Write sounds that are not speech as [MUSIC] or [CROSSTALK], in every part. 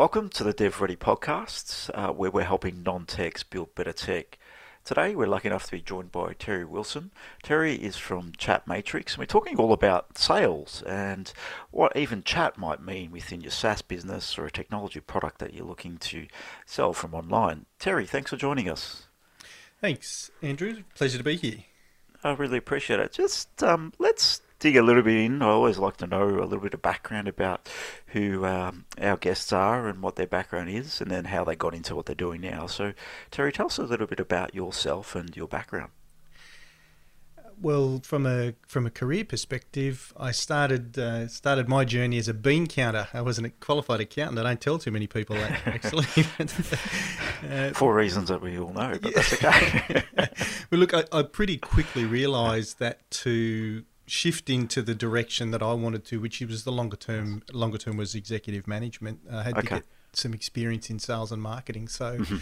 Welcome to the Dev Ready podcast, uh, where we're helping non techs build better tech. Today, we're lucky enough to be joined by Terry Wilson. Terry is from Chat Matrix, and we're talking all about sales and what even chat might mean within your SaaS business or a technology product that you're looking to sell from online. Terry, thanks for joining us. Thanks, Andrew. Pleasure to be here. I really appreciate it. Just um, let's dig a little bit in. I always like to know a little bit of background about who um, our guests are and what their background is, and then how they got into what they're doing now. So, Terry, tell us a little bit about yourself and your background. Well, from a from a career perspective, I started uh, started my journey as a bean counter. I wasn't a qualified accountant. I don't tell too many people that [LAUGHS] actually. [LAUGHS] uh, For reasons that we all know, but yeah. that's okay. [LAUGHS] well, look, I, I pretty quickly realised that to shift into the direction that I wanted to, which was the longer term. Longer term was executive management. I had okay. to get some experience in sales and marketing. So, mm-hmm.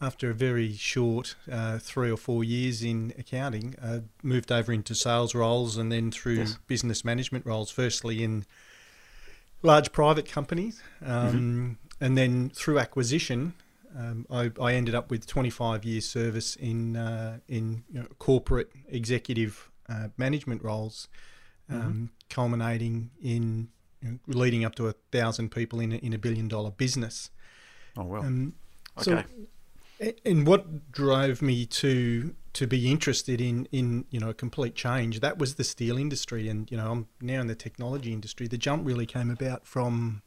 after a very short uh, three or four years in accounting, I moved over into sales roles and then through yes. business management roles. Firstly in large private companies, um, mm-hmm. and then through acquisition. Um, I, I, ended up with 25 years service in uh, in you know, corporate executive uh, management roles, um, mm-hmm. culminating in you know, leading up to a thousand people in a, in a billion dollar business. Oh well. Um, okay. So, and what drove me to to be interested in in you know a complete change that was the steel industry, and you know I'm now in the technology industry. The jump really came about from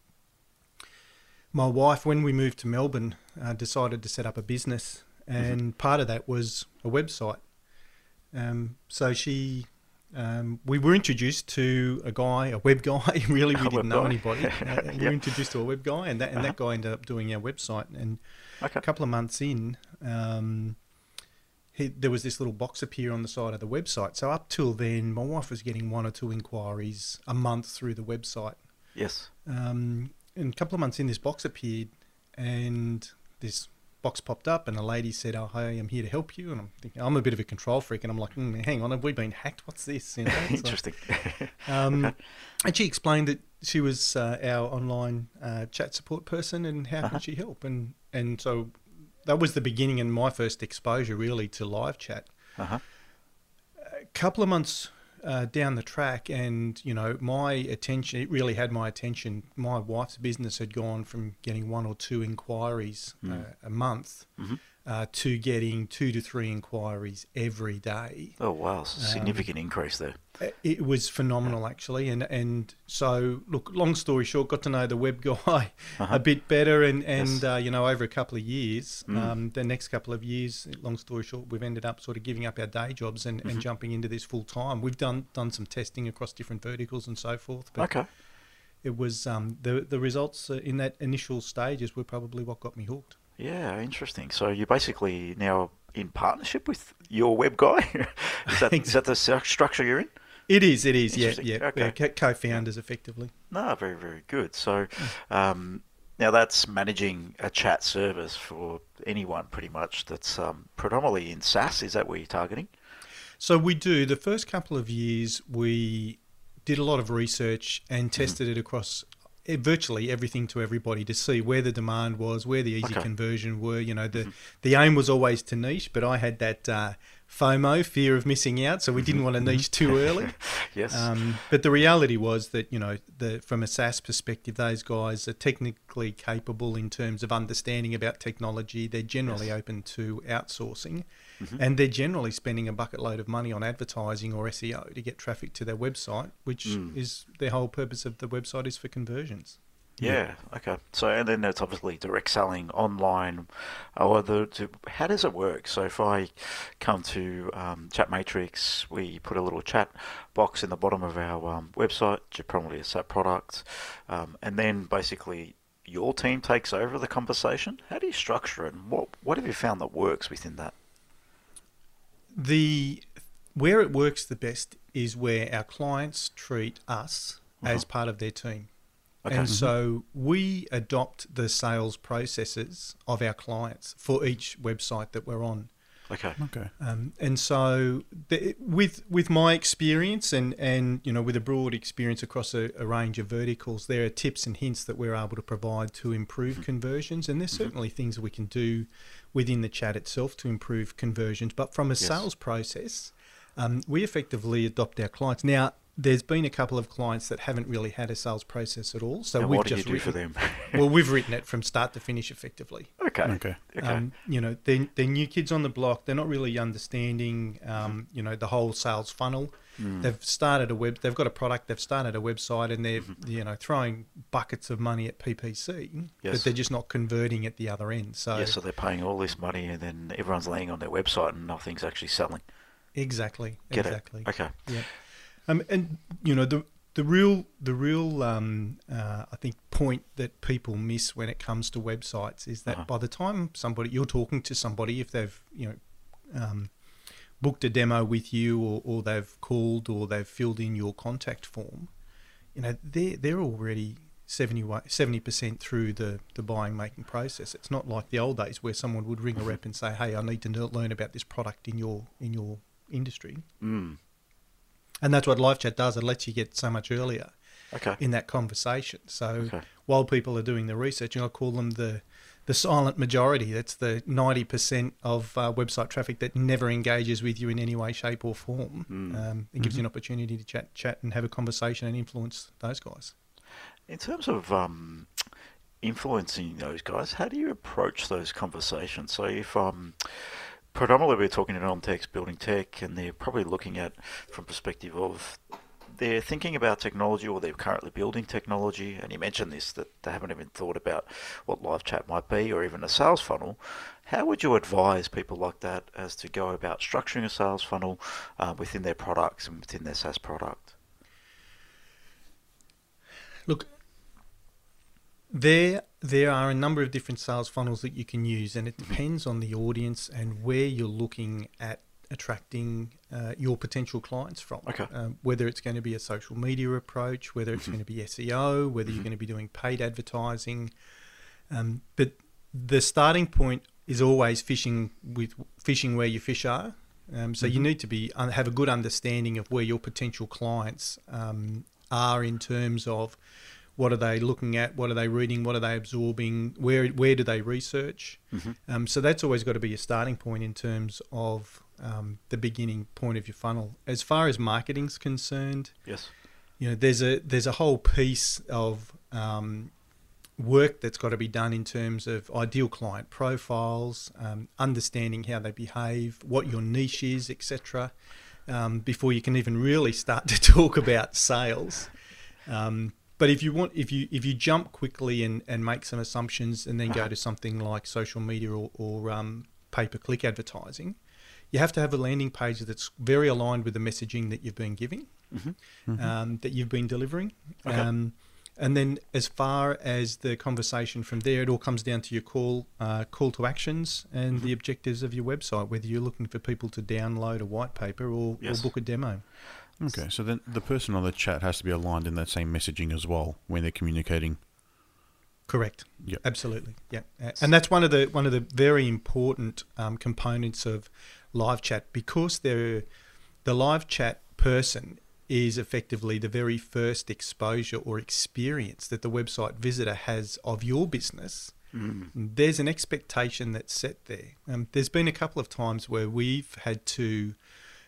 my wife when we moved to Melbourne. Uh, decided to set up a business, mm-hmm. and mm-hmm. part of that was a website. Um, so she, um, we were introduced to a guy, a web guy. [LAUGHS] really, we a didn't know guy. anybody. [LAUGHS] Uh, we were introduced to a web guy, and that and uh-huh. that guy ended up doing our website. And okay. a couple of months in, um, he, there was this little box appear on the side of the website. So up till then, my wife was getting one or two inquiries a month through the website. Yes. Um, and a couple of months in, this box appeared, and this box popped up and a lady said, "Oh, hey, I'm here to help you." And I'm thinking, I'm a bit of a control freak, and I'm like, mm, "Hang on, have we been hacked? What's this?" You know, [LAUGHS] Interesting. [LAUGHS] um, and she explained that she was uh, our online uh, chat support person, and how uh-huh. could she help? And and so that was the beginning and my first exposure really to live chat. Uh-huh. A couple of months uh, down the track, and you know, my attention it really had my attention. My wife's business had gone from getting one or two inquiries mm. uh, a month mm-hmm. Uh, to getting two to three inquiries every day. Oh wow, significant um, increase there. It was phenomenal actually, and and so look. Long story short, got to know the web [LAUGHS] guy uh-huh. a bit better, and and yes. uh, you know over a couple of years, mm. um, the next couple of years. Long story short, we've ended up sort of giving up our day jobs and, mm-hmm. and jumping into this full time. We've done done some testing across different verticals and so forth. But okay. It was um, the the results in that initial stages were probably what got me hooked. Yeah, interesting. So you're basically now in partnership with your web guy. [LAUGHS] is that is that the [LAUGHS] structure you're in? It is. It is. Yeah. Yeah. Okay. co-founders, effectively. No, very, very good. So, um, now that's managing a chat service for anyone, pretty much. That's um, predominantly in SaaS. Is that where you're targeting? So we do. The first couple of years, we did a lot of research and mm-hmm. tested mm-hmm. it across virtually everything to everybody to see where the demand was, where the easy okay. conversion were. You know, the mm-hmm. the aim was always to niche, but I had that uh, FOMO, fear of missing out. So we didn't want to mm-hmm. niche too early. [LAUGHS] yes. Um, but the reality was that you know, the, from a SaaS perspective, those guys are technically capable in terms of understanding about technology. They're generally yes. open to outsourcing, mm-hmm. and they're generally spending a bucket load of money on advertising or SEO to get traffic to their website, which mm. is the whole purpose of the website is for conversions. Yeah. Okay. So and then there's obviously direct selling online. Or the to, how does it work? So if I come to um, Chat Matrix, we put a little chat box in the bottom of our um, website, probably a SaaS product, um, and then basically your team takes over the conversation. How do you structure it? And what what have you found that works within that? The where it works the best is where our clients treat us uh-huh. as part of their team. Okay. And mm-hmm. so we adopt the sales processes of our clients for each website that we're on. Okay. Okay. Um, and so, the, with with my experience and and you know with a broad experience across a, a, range of verticals, there are tips and hints that we're able to provide to improve mm-hmm. conversions, and there's mm-hmm. certainly things we can do within the chat itself to improve conversions. But from a yes. sales process, um, we effectively adopt our clients now there's been a couple of clients that haven't really had a sales process at all. So and we've what just do you do written, for them? [LAUGHS] well, we've written it from start to finish effectively. Okay. Okay. okay. Um, you know, they're, they're new kids on the block. They're not really understanding, um, you know, the whole sales funnel. Mm. They've started a web. They've got a product. They've started a website, and they're mm-hmm. you know throwing buckets of money at PPC, yes. but they're just not converting at the other end. So yeah, so they're paying all this money, and then everyone's laying on their website, and nothing's actually selling. Exactly. Get exactly. It. Okay. Yeah. Um, and you know the the real the real um, uh, I think point that people miss when it comes to websites is that uh-huh. by the time somebody you're talking to somebody, if they've you know um, booked a demo with you or, or they've called or they've filled in your contact form, you know they're they're already 70 percent through the, the buying making process. It's not like the old days where someone would ring a rep and say, "Hey, I need to learn about this product in your in your industry." Mm. And that's what live chat does. It lets you get so much earlier okay. in that conversation. So okay. while people are doing the research, and I call them the the silent majority. That's the ninety percent of uh, website traffic that never engages with you in any way, shape, or form. Mm. Um, it gives mm-hmm. you an opportunity to chat, chat, and have a conversation and influence those guys. In terms of um, influencing those guys, how do you approach those conversations? So if um, predominantly we're talking to non-techs building tech, and they're probably looking at from perspective of they're thinking about technology or they're currently building technology. And you mentioned this that they haven't even thought about what live chat might be or even a sales funnel. How would you advise people like that as to go about structuring a sales funnel uh, within their products and within their SaaS product? Look, there there are a number of different sales funnels that you can use, and it mm-hmm. depends on the audience and where you're looking at attracting uh, your potential clients from. Okay. Um, whether it's going to be a social media approach, whether it's mm-hmm. going to be SEO, whether you're mm-hmm. going to be doing paid advertising. Um, but the starting point is always fishing with fishing where your fish are. Um, so mm-hmm. you need to be have a good understanding of where your potential clients um, are in terms of what are they looking at? What are they reading? What are they absorbing? Where where do they research? Mm-hmm. Um, so that's always got to be a starting point in terms of um, the beginning point of your funnel. As far as marketing's concerned, yes, you know there's a there's a whole piece of um, work that's got to be done in terms of ideal client profiles, um, understanding how they behave, what your niche is, etc. Um, before you can even really start [LAUGHS] to talk about sales. But if you want, if you if you jump quickly and, and make some assumptions and then go to something like social media or, or um, pay per click advertising, you have to have a landing page that's very aligned with the messaging that you've been giving, mm-hmm. Mm-hmm. Um, that you've been delivering. Okay. Um, and then, as far as the conversation from there, it all comes down to your call, uh, call to actions, and mm-hmm. the objectives of your website. Whether you're looking for people to download a white paper or, yes. or book a demo. Okay, so then the person on the chat has to be aligned in that same messaging as well when they're communicating. Correct. Yeah. Absolutely. Yeah. And that's one of the one of the very important um, components of live chat because they're the live chat person is effectively the very first exposure or experience that the website visitor has of your business. Mm. There's an expectation that's set there. Um, there's been a couple of times where we've had to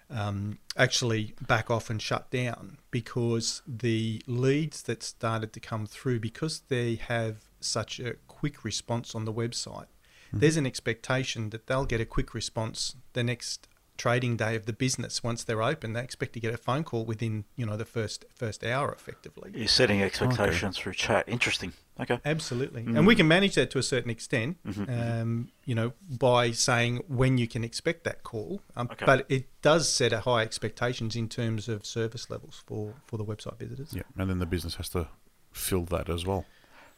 um, actually back off and shut down because the leads that started to come through, because they have such a quick response on the website, mm-hmm. there's an expectation that they'll get a quick response the next trading day of the business once they're open they expect to get a phone call within you know the first first hour effectively you're setting expectations okay. through chat interesting okay absolutely mm. and we can manage that to a certain extent mm-hmm. mm-hmm. um, you know by saying when you can expect that call um, okay. but it does set a high expectations in terms of service levels for for the website visitors yeah and then the business has to fill that as well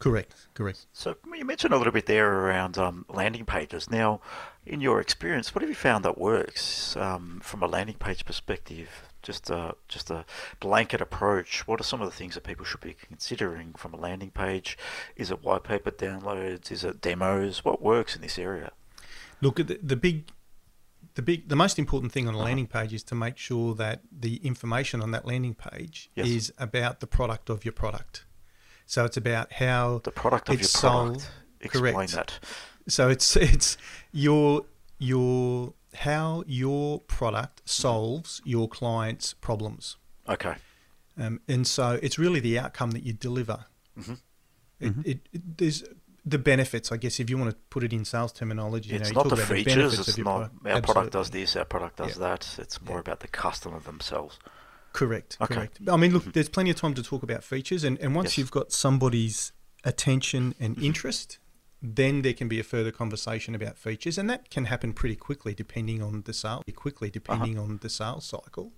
Correct, correct. So you mentioned a little bit there around um, landing pages. Now, in your experience, what have you found that works um, from a landing page perspective? Just a just a blanket approach. What are some of the things that people should be considering from a landing page? Is it white paper downloads? Is it demos? What works in this area? Look, the, the big the big, the most important thing on a landing page is to make sure that the information on that landing page Yes. is about the product of your product. So it's about how The product of it's your product. sold. Explain Correct. that. So it's [LAUGHS] it's your your how your product solves your client's problems, Okay. um, and so it's really the outcome that you deliver. Mhm. It, it, it, there's the benefits, I guess, if you want to put it in sales terminology. it's you not know, you the features. benefits it's not product. our product does this, our product does Yeah. that. It's more Yeah. about the customer themselves. Correct. Okay. Correct. I mean, look, there's plenty of time to talk about features, and, and once Yes. you've got somebody's attention and interest, then there can be a further conversation about features, and that can happen pretty quickly depending on the sale. Quickly depending on the sales cycle.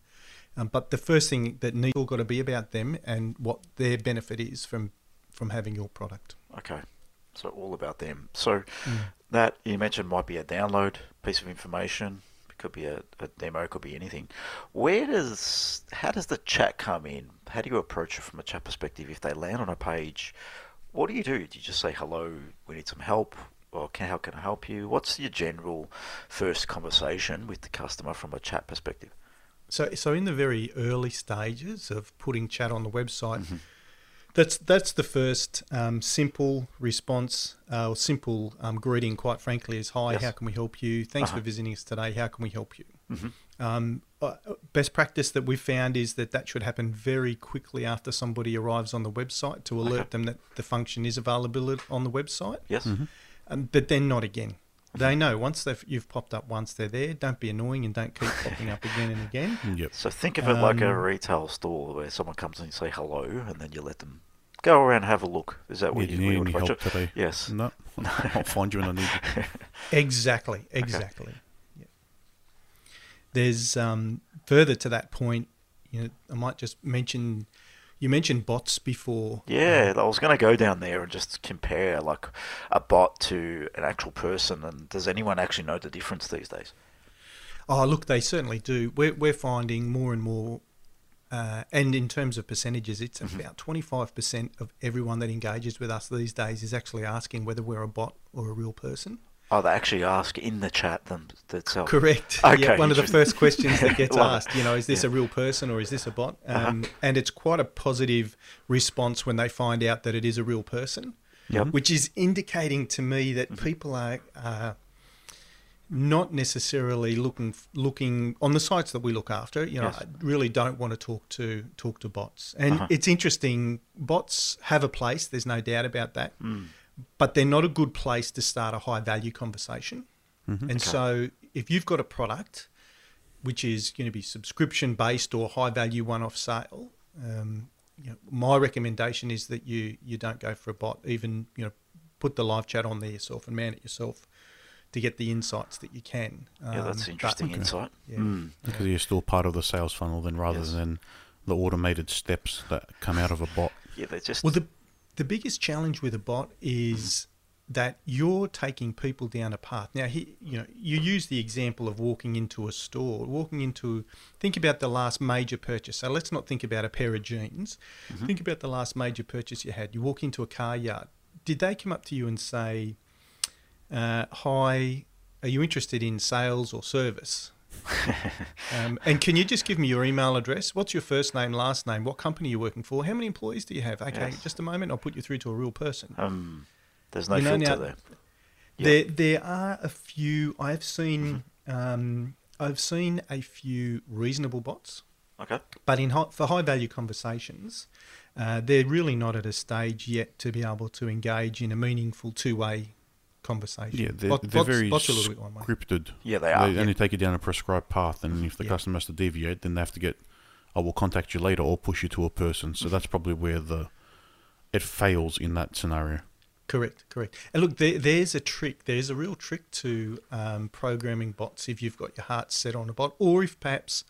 Um, but the first thing that needs all got to be about them and what their benefit is from from having your product. Okay. So all about them. So Mm. that you mentioned might be a download piece of information. Could be a, a demo. Could be anything. Where does how does the chat come in? How do you approach it from a chat perspective? If they land on a page, what do you do? Do you just say hello? We need some help. Or can, how can I help you? What's your general first conversation with the customer from a chat perspective? So, so in the very early stages of putting chat on the website, Mm-hmm. That's that's the first um, simple response uh, or simple um, greeting. Quite frankly, is hi, Yes. how can we help you? Thanks Uh-huh. for visiting us today. How can we help you? Mhm. Um, uh, best practice that we've found is that that should happen very quickly after somebody arrives on the website to alert Okay. them that the function is available on the website. Yes. Um, but then not again. They know once they've you've popped up once they're there. Don't be annoying and don't keep [LAUGHS] popping up again and again. Yep. So think of it like a Um, retail store where someone comes in and say hello, and then you let them go around and have a look. Is that what do you, you need would any help it? today? Yes. No, [LAUGHS] I'll find you when I need you. [LAUGHS] Exactly, exactly. Yeah. There's um, further to that point. You know, I might just mention. You mentioned bots before. Yeah, I was going to go down there and just compare like a bot to an actual person. And does anyone actually know the difference these days? Oh, look, they certainly do. We're we're finding more and more, uh, and in terms of percentages, it's Mm-hmm. about twenty five percent of everyone that engages with us these days is actually asking whether we're a bot or a real person. Oh, they actually ask in the chat them themselves. Correct. [LAUGHS] Okay, yeah, one of the first questions that gets [LAUGHS] asked, you know, is this Yeah. a real person or is this a bot? Uh-huh. Um, And it's quite a positive response when they find out that it is a real person, Yep. which is indicating to me that Mm-hmm. people are. Uh, not necessarily looking looking on the sites that we look after. You know, Yes. I really don't want to talk to talk to bots, and Uh-huh. it's interesting. Bots have a place. There's no doubt about that, Mm. But they're not a good place to start a high value conversation. And Okay. so, if you've got a product which is going to be subscription based or high value one off sale, um, you know, my recommendation is that you you don't go for a bot. Even you know, put the live chat on there yourself and man it yourself to get the insights that you can. Yeah, that's Um, but- interesting insight. Yeah. Mm. Because you're still part of the sales funnel then rather Yes. than the automated steps that come out of a bot. Yeah, they just. Well, the the biggest challenge with a bot is that you're taking people down a path. Now, he, you know, you use the example of walking into a store, walking into. Think about the last major purchase. So let's not think about a pair of jeans. Think about the last major purchase you had. You walk into a car yard. Did they come up to you and say, uh, "Hi, are you interested in sales or service?" [LAUGHS] Um, and can you just give me your email address? What's your first name, last name? What company you're working for? How many employees do you have? Okay, Yes. just a moment. I'll put you through to a real person. um, there's no You know, filter now- there. Yeah. There, there are a few. I've seen. Um, I've seen a few reasonable bots, Okay. but in high, for high value conversations, uh, they're really not at a stage yet to be able to engage in a meaningful two way conversation. Yeah, they're, Bot- they're bots, very bots are a little bit one scripted. Yeah, they are. They only take you down a prescribed path, and if the Yeah. customer has to deviate, then they have to get, I will contact you later or push you to a person. So that's probably where the it fails in that scenario. Correct, correct. And look, there, there's a trick. There's a real trick to um, programming bots if you've got your heart set on a bot, or if perhaps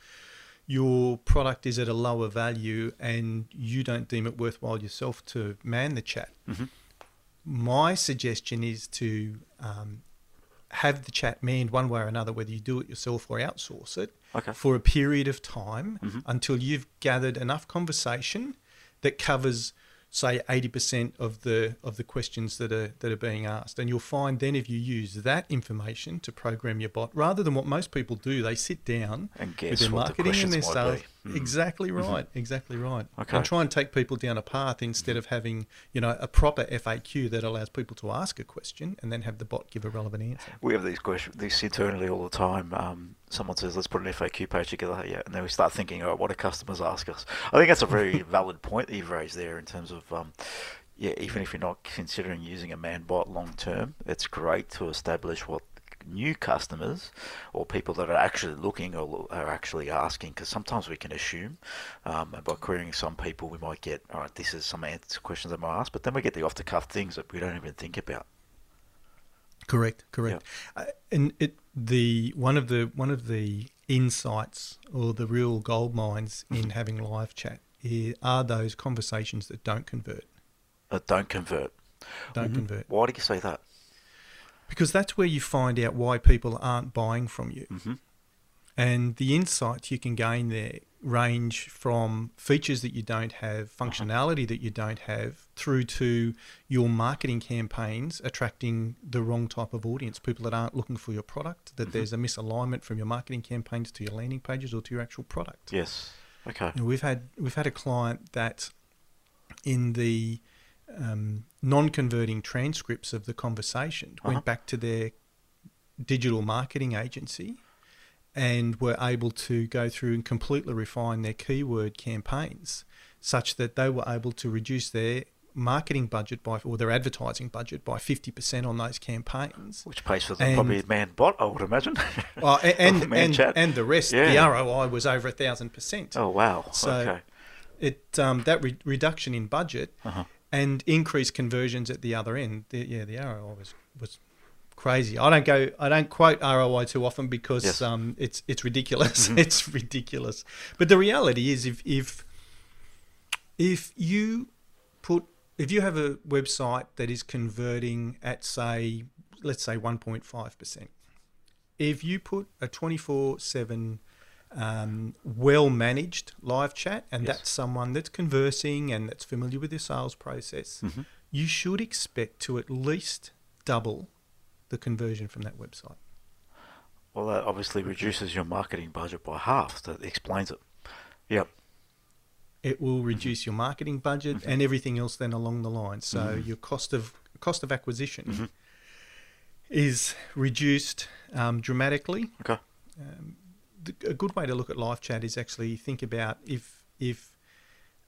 your product is at a lower value and you don't deem it worthwhile yourself to man the chat. Mhm. My suggestion is to um, have the chat manned one way or another, whether you do it yourself or outsource it, Okay. for a period of time Mhm. until you've gathered enough conversation that covers say 80% of the of the questions that are that are being asked and you'll find then if you use that information to program your bot rather than what most people do they sit down And with their what the marketing and their sales. Mm. exactly right exactly right Okay. and try and take people down a path instead of having you know a proper FAQ that allows people to ask a question and then have the bot give a relevant answer We have these questions, this internally all the time. Um, someone says, "Let's put an FAQ page together," yeah, and then we start thinking, "Oh, what do customers ask us?" I think that's a very [LAUGHS] valid point that you've raised there in terms of, um, yeah, even if you're not considering using a man bot long term, it's great to establish what new customers or people that are actually looking or are actually asking because sometimes we can assume um, and by querying some people we might get all right this is some answer questions that might ask but then we get the off the cuff things that we don't even think about. Correct, correct. Uh, and it the one of the one of the insights or the real gold mines in having live chat i- are those conversations that don't convert, uh, don't convert. Don't convert, why do you say that because that's where you find out why people aren't buying from you. Mhm. And the insights you can gain there range from features that you don't have, functionality that you don't have, through to your marketing campaigns attracting the wrong type of audience, people that aren't looking for your product, that there's a misalignment from your marketing campaigns to your landing pages or to your actual product. Yes. Okay. You know, we've had we've had a client that in the um, non-converting transcripts of the conversation Uh-huh. went back to their digital marketing agency and were able to go through and completely refine their keyword campaigns such that they were able to reduce their marketing budget by or their advertising budget by 50% on those campaigns Which pays for the And- probably man bot, I would imagine. [LAUGHS] well, a- and and, and the rest Yeah. the ROI was over a thousand percent oh wow. So- okay. it um, that re- reduction in budget Uh-huh. And increased conversions at the other end. The, yeah, the ROI was was crazy. I don't go. I don't quote ROI too often because Yes. um, it's it's ridiculous. Mhm. [LAUGHS] it's ridiculous. But the reality is, if if if you put if you have a website that is converting at say let's say 1.5 percent, if you put a 24 seven um, well managed live chat, and Yes. that's someone that's conversing and that's familiar with your sales process, Mhm. you should expect to at least double the conversion from that website. Well, that obviously reduces your marketing budget by half. That explains it. Yep. It will reduce your marketing budget Mhm. and everything else then along the line. So Mhm. your cost of cost of acquisition Mhm. is reduced um, dramatically. Okay. Um, a good way to look at live chat is actually think about if if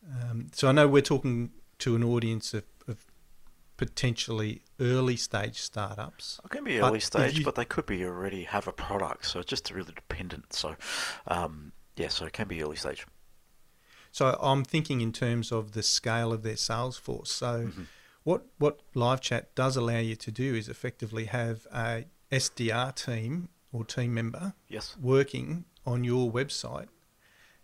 um, so I know we're talking to an audience of, of potentially early stage startups. It can be early stage, you- but they could be already have a product, so it's just really dependent. So, um, yeah, so it can be early stage. So I'm thinking in terms of the scale of their sales force. So Mhm. what what live chat does allow you to do is effectively have a SDR team or team member Yes. working on your website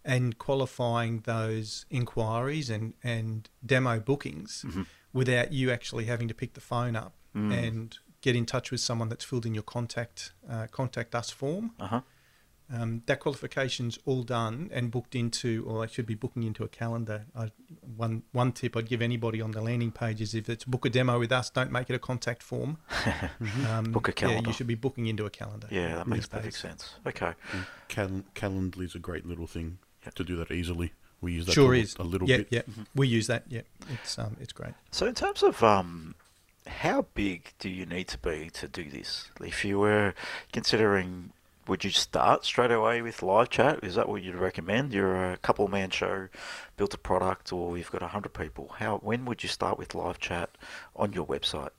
and qualifying those inquiries and, and demo bookings Mhm. without you actually having to pick the phone up Mm. and get in touch with someone that's filled in your contact uh, contact us form. Uh huh. Um, that qualification's all done and booked into, or they should be booking into a calendar. I, one one tip I'd give anybody on the landing page is if it's book a demo with us, don't make it a contact form. [LAUGHS] Um, Book a calendar. Yeah, you should be booking into a calendar. Yeah, that makes perfect days. sense. Okay. And Cal- Calendly is a great little thing Yep. to do that easily. We use that Sure a, is. a little yeah, bit. Yeah, Mhm. we use that. Yeah, it's um, it's great. So, in terms of um, how big do you need to be to do this? If you were considering, would you start straight away with live chat? Is that what you'd recommend? You're a couple man show, built a product, or you've got hundred people. How? When would you start with live chat on your website?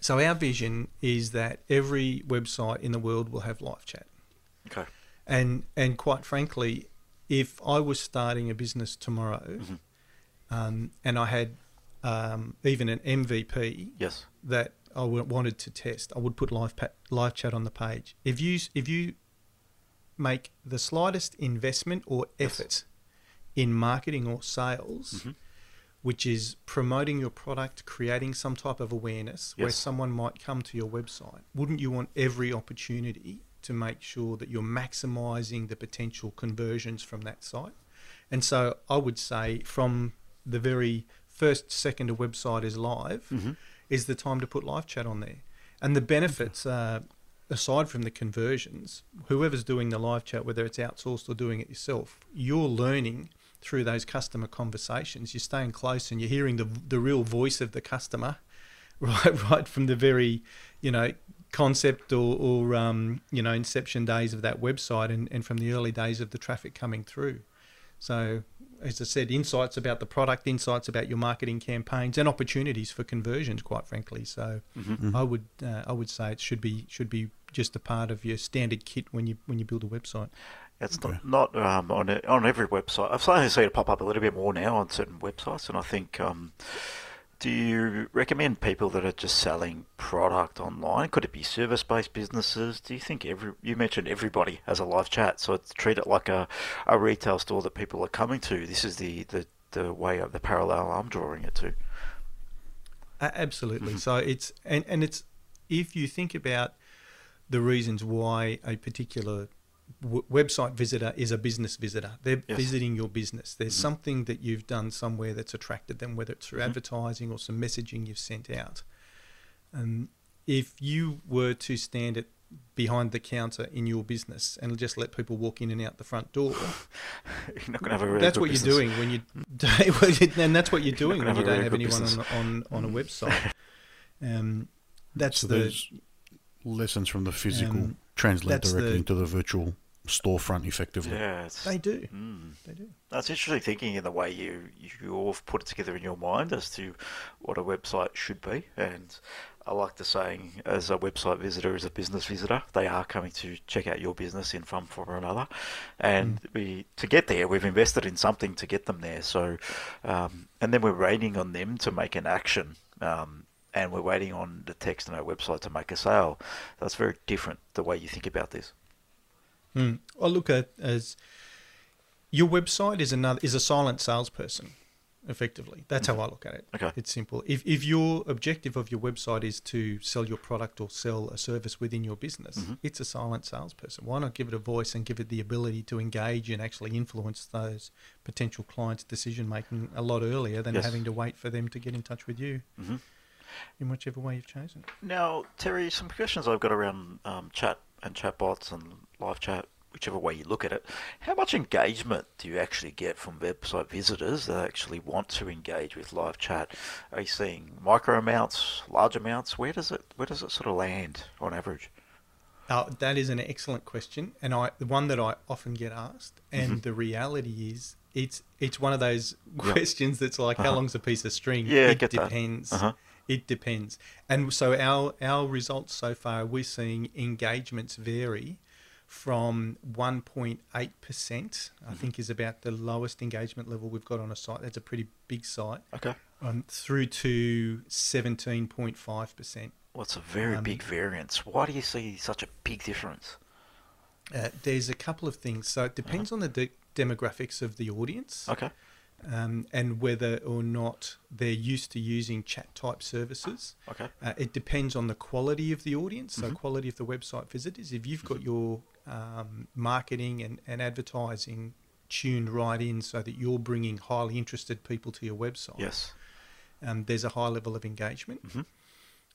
So our vision is that every website in the world will have live chat. Okay. And and quite frankly, if I was starting a business tomorrow, Mhm. um, and I had um, even an MVP Yes. that I wanted to test, I would put live pa- live chat on the page. If you if you make the slightest investment or Yes. effort in marketing or sales, Mhm. which is promoting your product, creating some type of awareness where someone might come to your website, wouldn't you want every opportunity to make sure that you're maximizing the potential conversions from that site? And so I would say from the very first second a website is live Mm-hmm. Is the time to put live chat on there. And the benefits, uh, aside from the conversions, whoever's doing the live chat, whether it's outsourced or doing it yourself, you're learning through those customer conversations. You're staying close and you're hearing the the real voice of the customer, [LAUGHS] right, right from the very, you know, concept or, or um, you know, inception days of that website and, and from the early days of the traffic coming through. So, as I said, insights about the product, insights about your marketing campaigns, and opportunities for conversions. Quite frankly, so Mm-hmm. I would uh, I would say it should be should be just a part of your standard kit when you when you build a website. It's Okay. not, not um, on it, on every website. I've started to see it pop up a little bit more now on certain websites, and I think. Um, do you recommend people that are just selling product online? Could it be service-based businesses? Do you think every you mentioned everybody has a live chat, so it's treat it like a, a retail store that people are coming to. This is the, the, the way of the parallel I'm drawing it to. Absolutely. Mm-hmm. so it's and and it's if you think about the reasons why a particular w- website visitor is a business visitor, they're Yes. visiting your business. There's Mhm. something that you've done somewhere that's attracted them, whether it's through Mhm. advertising or some messaging you've sent out. And if you were to stand at behind the counter in your business and just let people walk in and out the front door, [LAUGHS] You're not going to have a really that's what business. you're doing when [LAUGHS] you and that's what you're doing gonna when you don't very have anyone business. on, on on a Mm. website. Um, that's so the lessons from the physical um, translate that's directly the- into the virtual storefront effectively. Yeah, it's, they do. Mm. They do. That's interesting thinking in the way you you've put it together in your mind as to what a website should be. And I like the saying, as a website visitor, as a business visitor, they are coming to check out your business in some form or another. And we to get there, we've invested in something to get them there. So, um, and then we're waiting on them to make an action. Um, and we're waiting on the text on our website to make a sale. That's very different the way you think about this. Mm. I look at as your website is another is a silent salesperson, effectively. That's how I look at it. Okay. It's simple. If if your objective of your website is to sell your product or sell a service within your business, Mhm. it's a silent salesperson. Why not give it a voice and give it the ability to engage and actually influence those potential clients' decision making a lot earlier than Yes. having to wait for them to get in touch with you hmm in whichever way you've chosen. Now, Terry, some questions I've got around um, chat and chatbots and live chat, whichever way you look at it. How much engagement do you actually get from website visitors that actually want to engage with live chat? Are you seeing micro amounts, large amounts? Where does it where does it sort of land on average? Uh, that is an excellent question, and I the one that I often get asked. And Mhm. the reality is, it's it's one of those Yeah. [LAUGHS] questions that's like, how Uh-huh. long's a piece of string? Yeah, it depends. Uh-huh. It depends. And so our our results so far, we're seeing engagements vary from 1.8 percent. I Mhm. think is about the lowest engagement level we've got on a site. That's a pretty big site. Okay. Um, through to 17.5 percent. Well, it's a very Um, big variance. Why do you see such a big difference? Uh, there's a couple of things. So it depends on the de- demographics of the audience Okay. Um, and whether or not they're used to using chat type services. Okay. Uh, it depends on the quality of the audience, so Mhm. quality of the website visitors. If you've got your um, marketing and, and advertising tuned right in so that you're bringing highly interested people to your website, Yes. um, there's a high level of engagement. hmm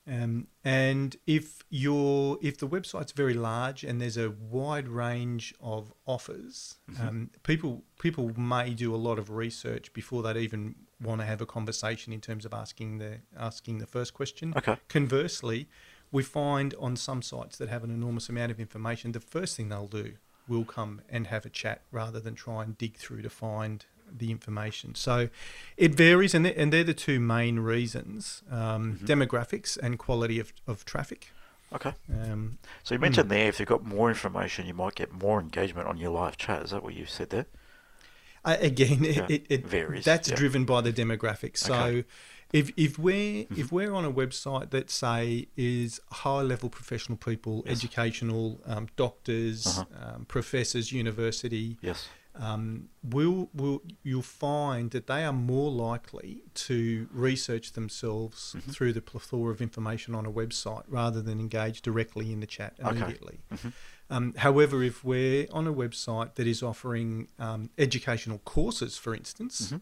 Um, and if your if the website's very large and there's a wide range of offers, Mhm. um, people people may do a lot of research before they'd even want to have a conversation in terms of asking the asking the first question. Okay. Conversely, we find on some sites that have an enormous amount of information, the first thing they'll do will come and have a chat rather than try and dig through to find the information. So it varies, and they're, and they're the two main reasons um, Mhm. demographics and quality of, of traffic. Okay. Um, So you mentioned there, if you've got more information, you might get more engagement on your live chat. Is that what you said there? I- again, Yeah, it, it, it varies, That's yeah. driven by the demographics. So, Okay. if if we're Mhm. if we're on a website that say is high level professional people, Yes. educational um, doctors, Uh-huh. um, professors, university, Yes. Um, will will you'll find that they are more likely to research themselves Mhm. through the plethora of information on a website rather than engage directly in the chat Okay. immediately. Mhm. Um, however, if we're on a website that is offering um, educational courses, for instance, Mhm.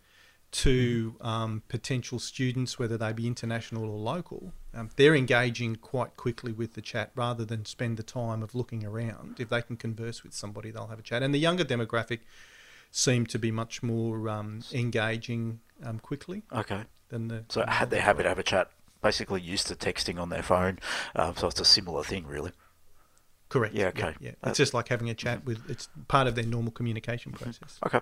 To um, potential students, whether they be international or local, um, they're engaging quite quickly with the chat rather than spend the time of looking around. If they can converse with somebody, they'll have a chat. And the younger demographic seem to be much more um, engaging um, quickly. Okay. Than the so had they're happy to have a chat. Basically, used to texting on their phone, um, so it's a similar thing, really. Correct. Yeah. Okay. Yeah. yeah. It's just like having a chat mm-hmm. with. It's part of their normal communication process. Okay.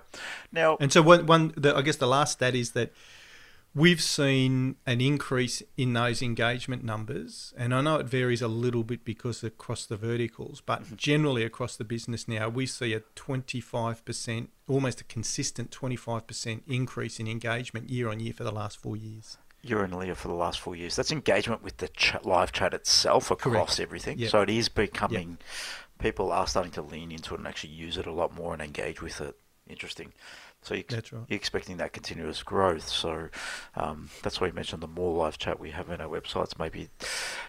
Now. And so one, one the, I guess the last stat is that we've seen an increase in those engagement numbers, and I know it varies a little bit because across the verticals, but mm-hmm. generally across the business now, we see a twenty five percent, almost a consistent twenty five percent increase in engagement year on year for the last four years. Leah for the last four years. That's engagement with the ch- live chat itself across Correct. everything. Yep. So it is becoming, yep. people are starting to lean into it and actually use it a lot more and engage with it. Interesting. So you, that's right. you're expecting that continuous growth. So um, that's why you mentioned the more live chat we have in our websites, maybe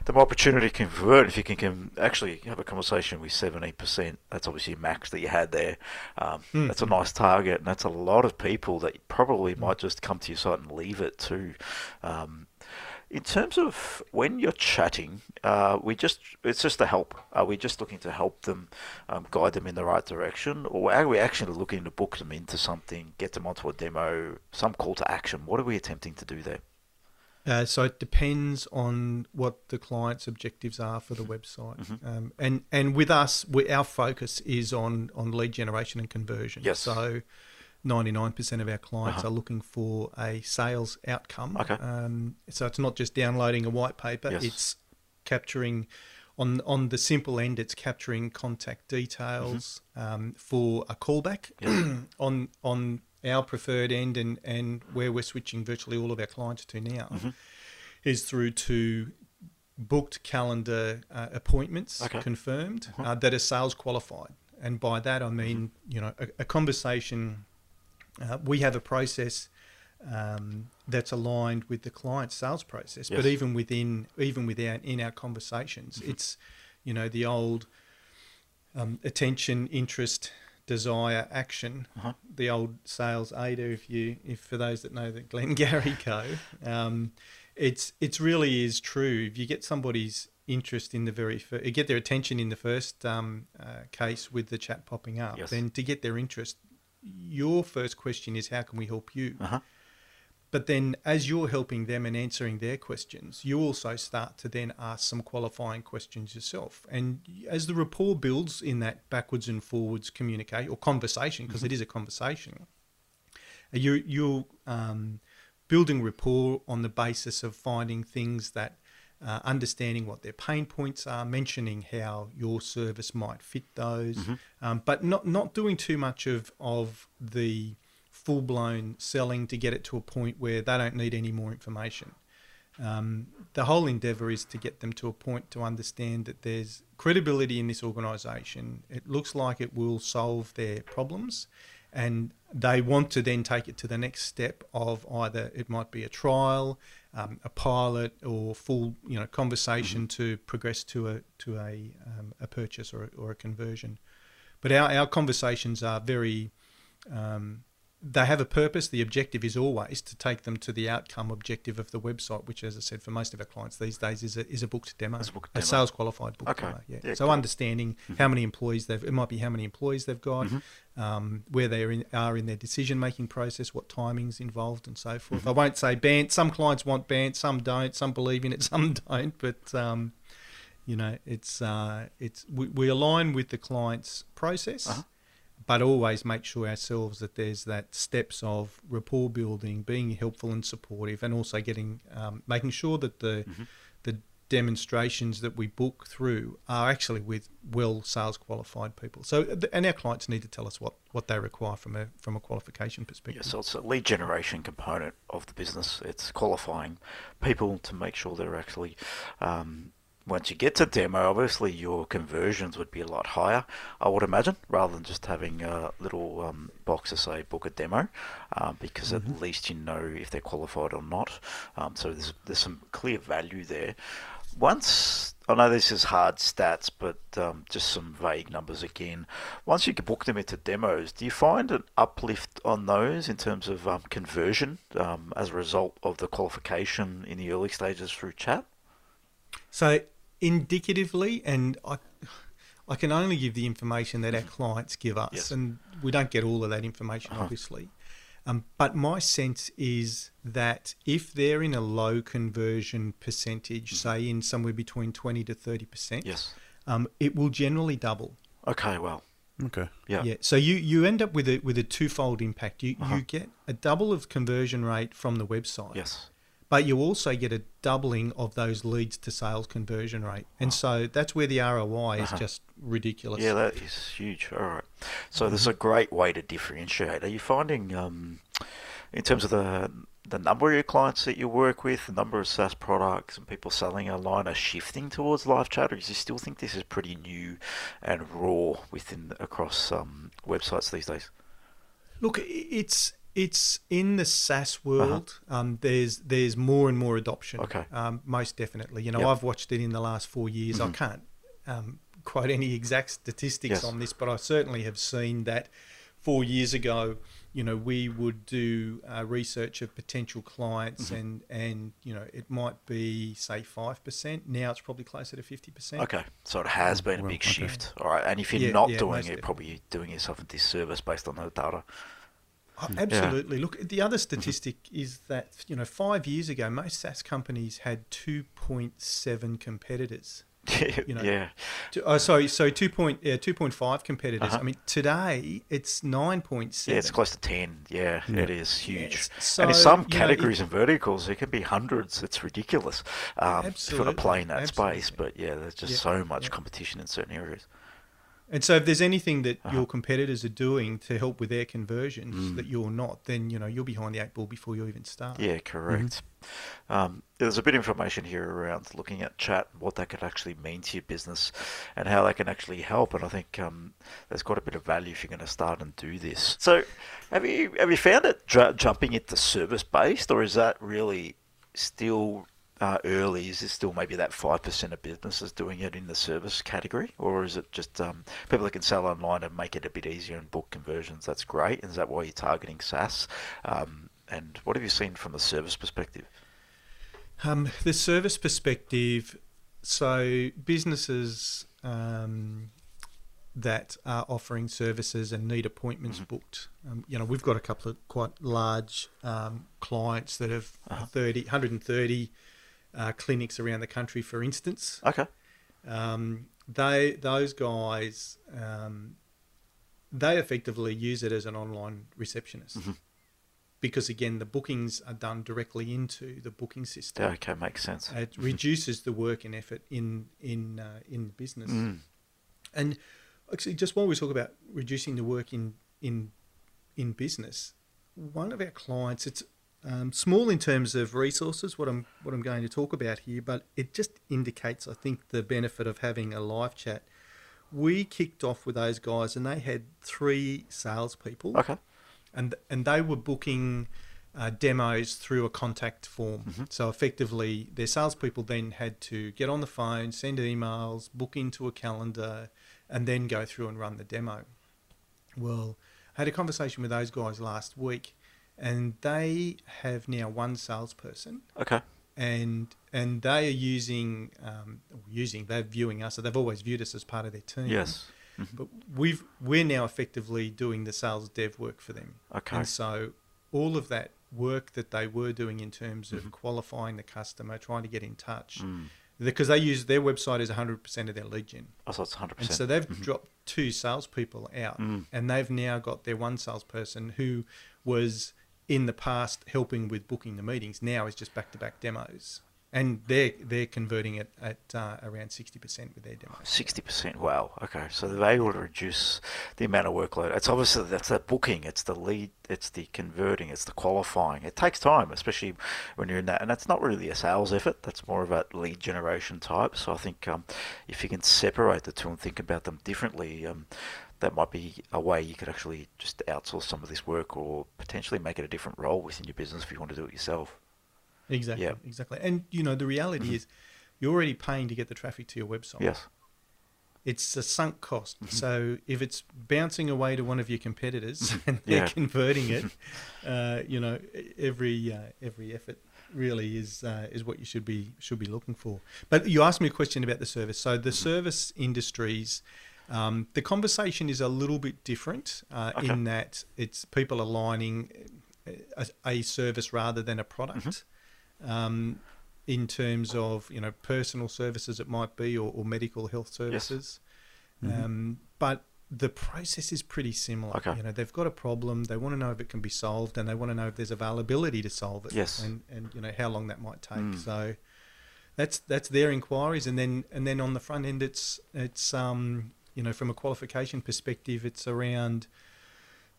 the more opportunity to convert. If you can, can actually have a conversation with 70%, that's obviously max that you had there. Um, mm. That's a nice target, and that's a lot of people that probably might just come to your site and leave it too. Um, in terms of when you're chatting, uh, we just it's just a help. Are we just looking to help them, um, guide them in the right direction, or are we actually looking to book them into something, get them onto a demo, some call to action? What are we attempting to do there? Uh, so it depends on what the client's objectives are for the website, mm-hmm. um, and and with us, we, our focus is on on lead generation and conversion. Yes. So 99% of our clients uh-huh. are looking for a sales outcome. Okay. Um, so it's not just downloading a white paper, yes. it's capturing on on the simple end, it's capturing contact details mm-hmm. um, for a callback [CLEARS THROAT] on on our preferred end, and and where we're switching virtually all of our clients to now mm-hmm. is through to booked calendar uh, appointments okay. confirmed uh-huh. uh, that are sales qualified, and by that I mean mm-hmm. you know a, a conversation uh, we have a process um, that's aligned with the client's sales process. Yes. But even within even within in our conversations, mm-hmm. it's you know the old um, attention, interest, desire, action. Uh-huh. The old sales AIDA. If you if for those that know the Glengarry [LAUGHS] code, um, it's it's really is true. If you get somebody's interest in the very first, get their attention in the first um, uh, case with the chat popping up, yes. then to get their interest your first question is how can we help you? Uh-huh. But then, as you're helping them and answering their questions, you also start to then ask some qualifying questions yourself. And as the rapport builds in that backwards and forwards communicate or conversation, because mm-hmm. a conversation, you you're um, building rapport on the basis of finding things that uh, understanding what their pain points are, mentioning how your service might fit those, mm-hmm. um, but not not doing too much of of the full blown selling to get it to a point where they don't need any more information. Um, the whole endeavour is to get them to a point to understand that there's credibility in this organisation. It looks like it will solve their problems, and they want to then take it to the next step of either it might be a trial, um, a pilot, or full you know conversation mm-hmm. to progress to a to a um, a purchase or a, or a conversion. But our, our conversations are very um, they have a purpose. The objective is always to take them to the outcome objective of the website, which, as I said, for most of our clients these days is a, is a booked demo, a, booked a sales qualified book okay. demo. Yeah. yeah so understanding mm-hmm. how many employees they've, it might be how many employees they've got, mm-hmm. um, where they are in, are in their decision making process, what timings involved, and so forth. Mm-hmm. I won't say BANT. Some clients want BANT, some don't. Some believe in it, [LAUGHS] some don't. But um, you know, it's uh, it's we, we, align with the client's process. Uh-huh but always make sure ourselves that there's that steps of rapport building, being helpful and supportive, and also getting um, making sure that the mm-hmm. the demonstrations that we book through are actually with well sales qualified people. So, and our clients need to tell us what, what they require from a from a qualification perspective. Yeah, so it's a lead generation component of the business. It's qualifying people to make sure they're actually um, once you get to demo, obviously your conversions would be a lot higher, I would imagine, rather than just having a little um, box to say book a demo, um, because mm-hmm. at least you know if they're qualified or not. Um, so there's there's some clear value there. Once I know this is hard stats, but um, just some vague numbers again. Once you book them into demos, do you find an uplift on those in terms of um, conversion um, as a result of the qualification in the early stages through chat? So, indicatively, and I, I can only give the information that our clients give us, Yes. and we don't get all of that information, Uh-huh. obviously. Um, but my sense is that if they're in a low conversion percentage, say in somewhere between 20 to 30%, Yes. um, it will generally double. Okay, well, Okay. yeah. Yeah. So you, you end up with a with a twofold impact. You Uh-huh. you get a double of conversion rate from the website. Yes. But you also get a doubling of those leads to sales conversion rate. And so that's where the ROI is Uh-huh. just ridiculous. Yeah, that is huge. All right. So there's a great way to differentiate. Are you finding, um, in terms of the the number of your clients that you work with, the number of SaaS products and people selling online are shifting towards live chat, or do you still think this is pretty new and raw within across um, websites these days? Look, it's it's in the SaaS world. Uh-huh. Um, there's there's more and more adoption. Okay. Um, most definitely. You know, Yep. I've watched it in the last four years. I Mhm. can't um, quote any exact statistics Yes. on this, but I certainly have seen that four years ago. You know, we would do uh, research of potential clients, Mhm. and and you know, it might be say five percent. Now it's probably closer to fifty percent. Okay, so it has been a Well, big okay. shift. All right, and if you're Yeah, not yeah, doing it, definitely. probably you're doing yourself a disservice based on the data. Oh, absolutely. Look, the other statistic is that you know five years ago, most SaaS companies had two point seven competitors. [LAUGHS] You know, yeah, Two- Oh, sorry, so two point yeah, two point five competitors. Uh-huh. I mean, today it's nine point seven. yeah, it's close to ten. Yeah, Yeah. it is huge. Yes. and in some you know, it- categories and verticals, it can be hundreds. It's ridiculous um, if you want to play in that space. But yeah, there's just Yeah, so much yeah. competition in certain areas. And so, if there's anything that Uh-huh. your competitors are doing to help with their conversions Mm. that you're not, then you know you're behind the eight ball before you even start. Yeah, correct. Um, there's a bit of information here around looking at chat, what that could actually mean to your business, and how that can actually help. And I think um, there's got a bit of value if you're going to start and do this. So, have you have you found it ju- jumping into service based, or is that really still uh, early? Is it still maybe that five percent of businesses doing it in the service category, or is it just um, people that can sell online and make it a bit easier and book conversions? That's great. And is that why you're targeting SaaS? Um, and what have you seen from the service perspective? Um, the service perspective, so businesses um, that are offering services and need appointments Mhm. booked, um, you know, we've got a couple of quite large um, clients that have Uh-huh. 30, 130 uh, clinics around the country, for instance. Okay. Um, they those guys um, they effectively use it as an online receptionist. Mhm. Because again, the bookings are done directly into the booking system. Yeah, okay, makes sense. It reduces the work and effort in in uh, in the business. Mm. And actually, just while we talk about reducing the work in in in business, one of our clients, it's um, small in terms of resources. What I'm what I'm going to talk about here, but it just indicates, I think, the benefit of having a live chat. We kicked off with those guys, and they had three salespeople Okay. and and they were booking uh, demos through a contact form. Mhm. So effectively, their salespeople then had to get on the phone, send emails, book into a calendar, and then go through and run the demo. Well, I had a conversation with those guys last week, and they have now one salesperson, Okay. and and they are using um, using they're viewing us. So they've always viewed us as part of their team. Yes. Mhm. But we've we're now effectively doing the sales dev work for them. Okay. And so all of that work that they were doing in terms of Mhm. qualifying the customer, trying to get in touch, Mm. because they use their website is 100% of their lead gen. Oh, so it's 100%. And so they've Mhm. dropped two salespeople out, Mm. and they've now got their one salesperson who was in the past helping with booking the meetings. Now is just back to back demos, and they're they're converting it at uh, around 60% with their demos. Sixty percent. Wow. Okay. So they're able to reduce the amount of workload. It's obviously that's the booking. It's the lead. It's the converting. It's the qualifying. It takes time, especially when you're in that. And that's not really a sales effort. That's more of a lead generation type. So I think um, if you can separate the two and think about them differently, um, that might be a way you could actually just outsource some of this work, or potentially make it a different role within your business if you want to do it yourself. Exactly, Yeah. exactly. And you know, the reality Mhm. is, you're already paying to get the traffic to your website. Yes. It's a sunk cost. Mm-hmm. So if it's bouncing away to one of your competitors [LAUGHS] and they're converting it, [LAUGHS] uh, you know, every uh, every effort really is uh, is what you should be should be looking for. But you asked me a question about the service. So Mm-hmm. the service industries. Um, the conversation is a little bit different uh, Okay. in that it's people aligning a, a service rather than a product. Um, in terms of you know personal services, it might be or, or medical health services, um, but the process is pretty similar. Okay. You know they've got a problem, they want to know if it can be solved, and they want to know if there's availability to solve it. Yes. and and you know how long that might take. Mm. So that's that's their inquiries, and then and then on the front end, it's it's um you know from a qualification perspective, it's around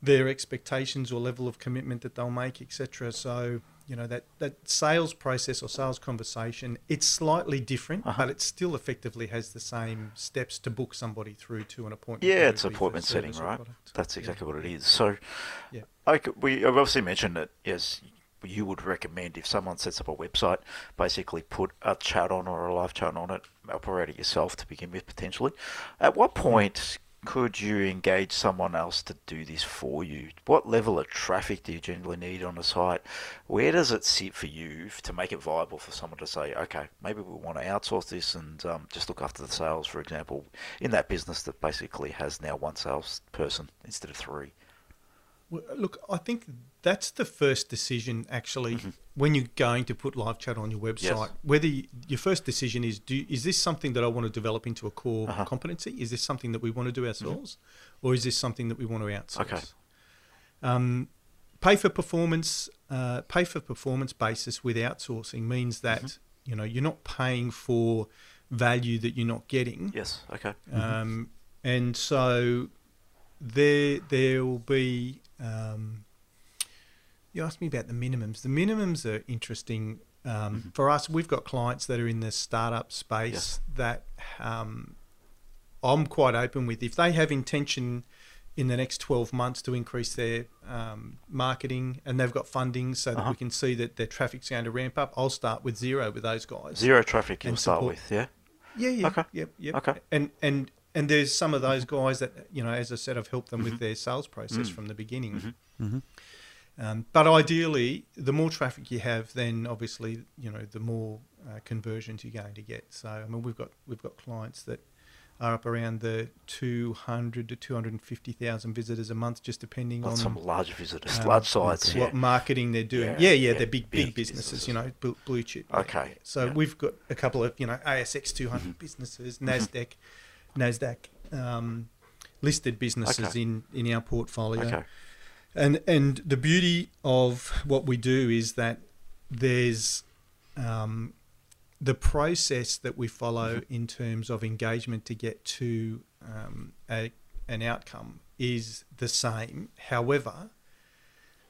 their expectations or level of commitment that they'll make, etc. So you know that that sales process or sales conversation, it's slightly different, Uh-huh. but it still effectively has the same steps to book somebody through to an appointment. Yeah, it's it be for appointment setting, right? That's exactly what it is. So, Yeah. like we I've obviously mentioned that yes, you would recommend if someone sets up a website, basically put a chat on or a live chat on it, operate it yourself to begin with potentially. At what point could you engage someone else to do this for you? What level of traffic do you generally need on a site? Where does it sit for you to make it viable for someone to say, okay, maybe we want to outsource this and um, just look after the sales, for example, in that business that basically has now one salesperson instead of three? Look, I think that's the first decision actually when you're going to put live chat on your website. Mm-hmm. Yes. Whether you, your first decision is do is this something that I want to develop into a core Uh-huh. competency? Is this something that we want to do ourselves, or is this something that we want to outsource? Okay. Um, pay for performance, uh, pay for performance basis with outsourcing means that Mm-hmm. you know you're not paying for value that you're not getting. Yes, okay. Um, and so there there will be. Um, you asked me about the minimums. The minimums are interesting um, for us. We've got clients that are in the startup space Yes. that um, I'm quite open with. If they have intention in the next 12 months to increase their um, marketing and they've got funding so that Uh-huh. we can see that their traffic's going to ramp up, I'll start with zero with those guys. Zero traffic you'll And start with, yeah? Yeah, yeah, Okay. yep, yep. Okay. And and and there's some of those guys that you know, as I said, I've helped them Mm-hmm. with their sales process from the beginning. Um, but ideally, the more traffic you have, then obviously you know the more uh, conversions you're going to get. So I mean, we've got we've got clients that are up around the 200 to 250,000 visitors a month, just depending on some large visitors, um, large sites, what yeah. marketing they're doing. Yeah, Yeah, yeah, yeah, they're big, big big, businesses, businesses. you know, blue, blue chip. Okay, So we've got a couple of, you know, ASX 200 Mm-hmm. businesses, NASDAQ, NASDAQ um, listed businesses Okay. in, in our portfolio. Okay. And, and the beauty of what we do is that there's um, the process that we follow Mm-hmm. in terms of engagement to get to um, a, an outcome is the same. However,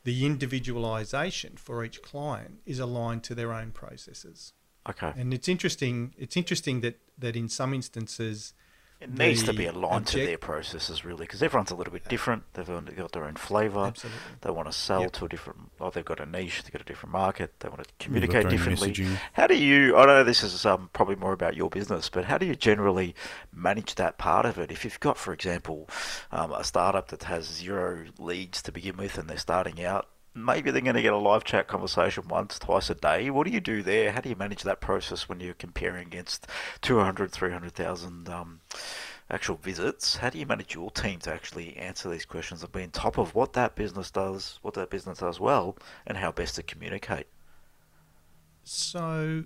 the individualization for each client is aligned to their own processes. Okay. And it's interesting. It's interesting that that in some instances, It needs to be aligned to their processes, really, because everyone's a little bit different. They've got their own flavour. Absolutely. They want to sell Yep. to a different. Oh, they've got a niche. They've got a different market. They want to communicate differently. messaging. How do you? I know this is um, probably more about your business, but how do you generally manage that part of it? If you've got, for example, um, a startup that has zero leads to begin with, and they're starting out, maybe they're going to get a live chat conversation once, twice a day. What do you do there? How do you manage that process when you're comparing against 200, 300,000 um, actual visits? How do you manage your team to actually answer these questions and be on top of what that business does, what that business does well, and how best to communicate? So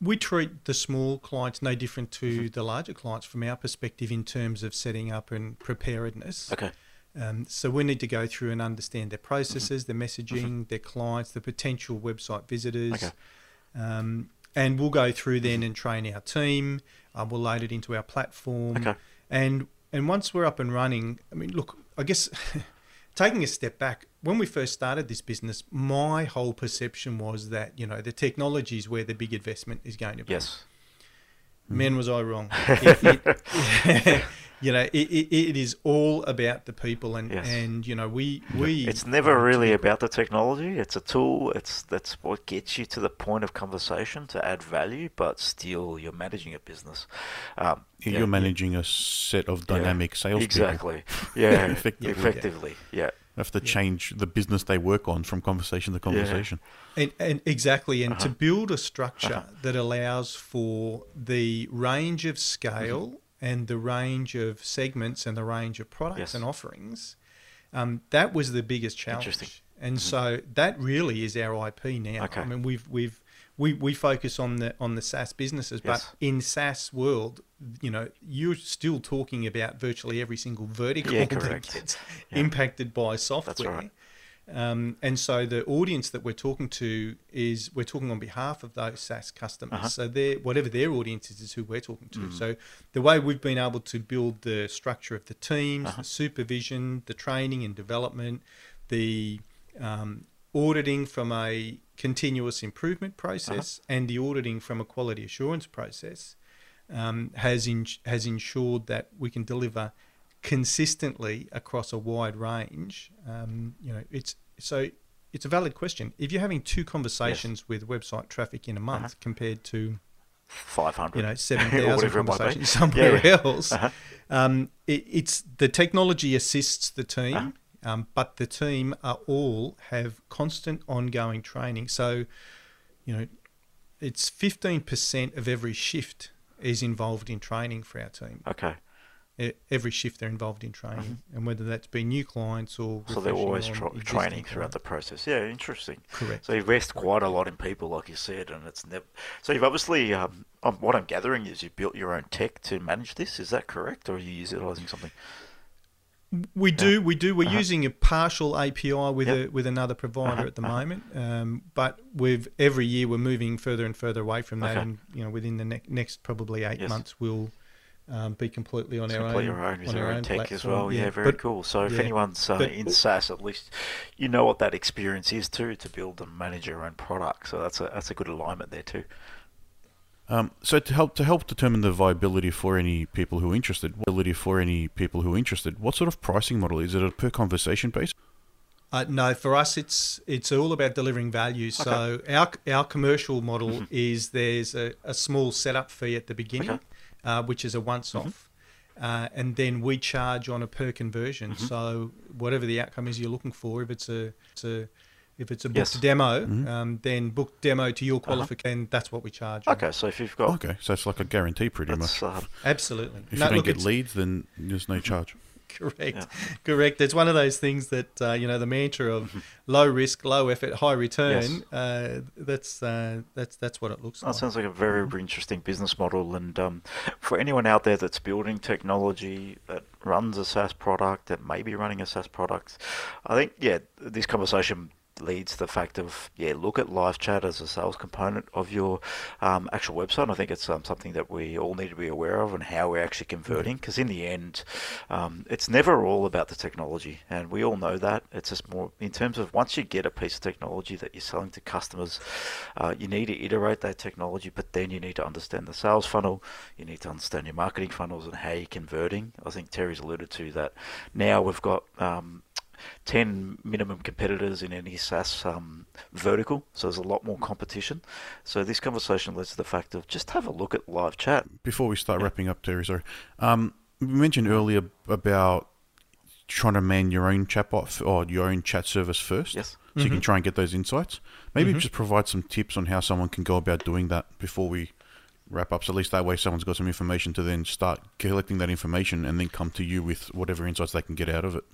we treat the small clients no different to the larger clients from our perspective in terms of setting up and preparedness. Okay. Um, so we need to go through and understand their processes, their messaging, their clients, the potential website visitors. Okay. Um, and we'll go through then and train our team. Uh, we'll load it into our platform. Okay. And and once we're up and running, I mean, look, I guess [LAUGHS] taking a step back, when we first started this business, my whole perception was that you know the technology is where the big investment is going to be. Yes. Man, was I wrong. [LAUGHS] It- it- you know, it, it, it is all about the people, and Yes. and you know, we we. It's never really about the technology. It's a tool. It's that's what gets you to the point of conversation to add value, but still you're managing a business. Um, Yeah, yeah, You're yeah, managing a set of yeah, dynamic sales Exactly. [LAUGHS] Yeah. Effectively. effectively. Yeah. have to Yeah. change the business they work on from conversation to conversation. And, and exactly, and to Uh-huh. build a structure that allows for the range of scale Mm-hmm. And the range of segments and the range of products Yes. and offerings, um, that was the biggest challenge. And Mhm. so that really is our IP now. Okay. I mean, we've we've we, we focus on the on the SaaS businesses, but Yes. in SaaS world, you know, you're still talking about virtually every single vertical Yeah, [LAUGHS] that gets Yeah. impacted by software. right. Um, and so the audience that we're talking to is we're talking on behalf of those SaaS customers. Uh-huh. So they whatever their audience is, is who we're talking to. Mm. So the way we've been able to build the structure of the teams, Uh-huh. the supervision, the training and development, the um, auditing from a continuous improvement process, Uh-huh. and the auditing from a quality assurance process um, has in, has ensured that we can deliver consistently across a wide range. Um, you know, it's so it's a valid question. If you're having two conversations with website traffic in a month Uh-huh. compared to 500. you know [LAUGHS] seven Or thousand whatever it might be. conversations [LAUGHS] somewhere Yeah, else, Uh-huh. um, it, it's the technology assists the team, Uh-huh. um, but the team are all have constant ongoing training. So, you know, it's fifteen percent of every shift is involved in training for our team. Okay. Every shift they're involved in training, and whether that's been new clients or Mm-hmm. So they're always tra- training throughout the process. Yeah, interesting. correct. So you invest quite a lot in people, like you said, and it's never. So you've obviously, um, um, what I'm gathering is you've built your own tech to manage this. Is that correct, or are you utilizing something? We do, we do. We're Uh-huh. using a partial API with Yep. a with another provider Uh-huh, at the uh-huh. moment, um, but we've every year we're moving further and further away from that, Okay. and you know within the ne- next probably eight Yes. months we'll um, be completely on It's our complete own, your own with on your our own own tech as well. Yeah, very but, cool. So if anyone's uh, but- in SaaS, at least you know what that experience is too to build and manage your own product. So that's a that's a good alignment there too. Um, so to help to help determine the viability for any people who are interested, viability for any people who are interested, what sort of pricing model is it? A per conversation base? Uh, no, for us, it's it's all about delivering value. So our our commercial model is there's a, a small setup fee at the beginning, Okay. Uh, which is a once off, uh, and then we charge on a per conversion. Mm-hmm. So whatever the outcome is you're looking for, if it's a, it's a if it's a booked Yes. Mm-hmm. demo, Mhm. um, then book demo to your qualification. That's what we charge. on. Okay, so if you've got Okay, so it's like a guarantee pretty that's, much. uh, Absolutely. If No, you don't look, get leads, then there's no charge. Correct, Yeah. correct. It's one of those things that uh, you know the mantra of [LAUGHS] low risk, low effort, high return. Yes. Uh, that's uh, that's that's what it looks That like. That sounds like a very interesting business model. And um, for anyone out there that's building technology, that runs a SaaS product, that may be running a SaaS product, I think, yeah, this conversation leads to the fact of, yeah, look at live chat as a sales component of your um, actual website. I think it's um, something that we all need to be aware of and how we're actually converting. Because in the end, um, it's never all about the technology. And we all know that. It's just more in terms of once you get a piece of technology that you're selling to customers, uh, you need to iterate that technology, but then you need to understand the sales funnel. You need to understand your marketing funnels and how you're converting. I think Terry's alluded to that. Now we've got um, 10 minimum competitors in any SaaS um, vertical, so there's a lot more competition. So this conversation leads to the fact of just have a look at live chat. Before we start Yeah. wrapping up, Terry, sorry. Um, we mentioned earlier about trying to man your own chatbot f- or your own chat service first. Yes. So you can Mhm. try and get those insights. Maybe Mhm. just provide some tips on how someone can go about doing that before we wrap up. So at least that way someone's got some information to then start collecting that information and then come to you with whatever insights they can get out of it.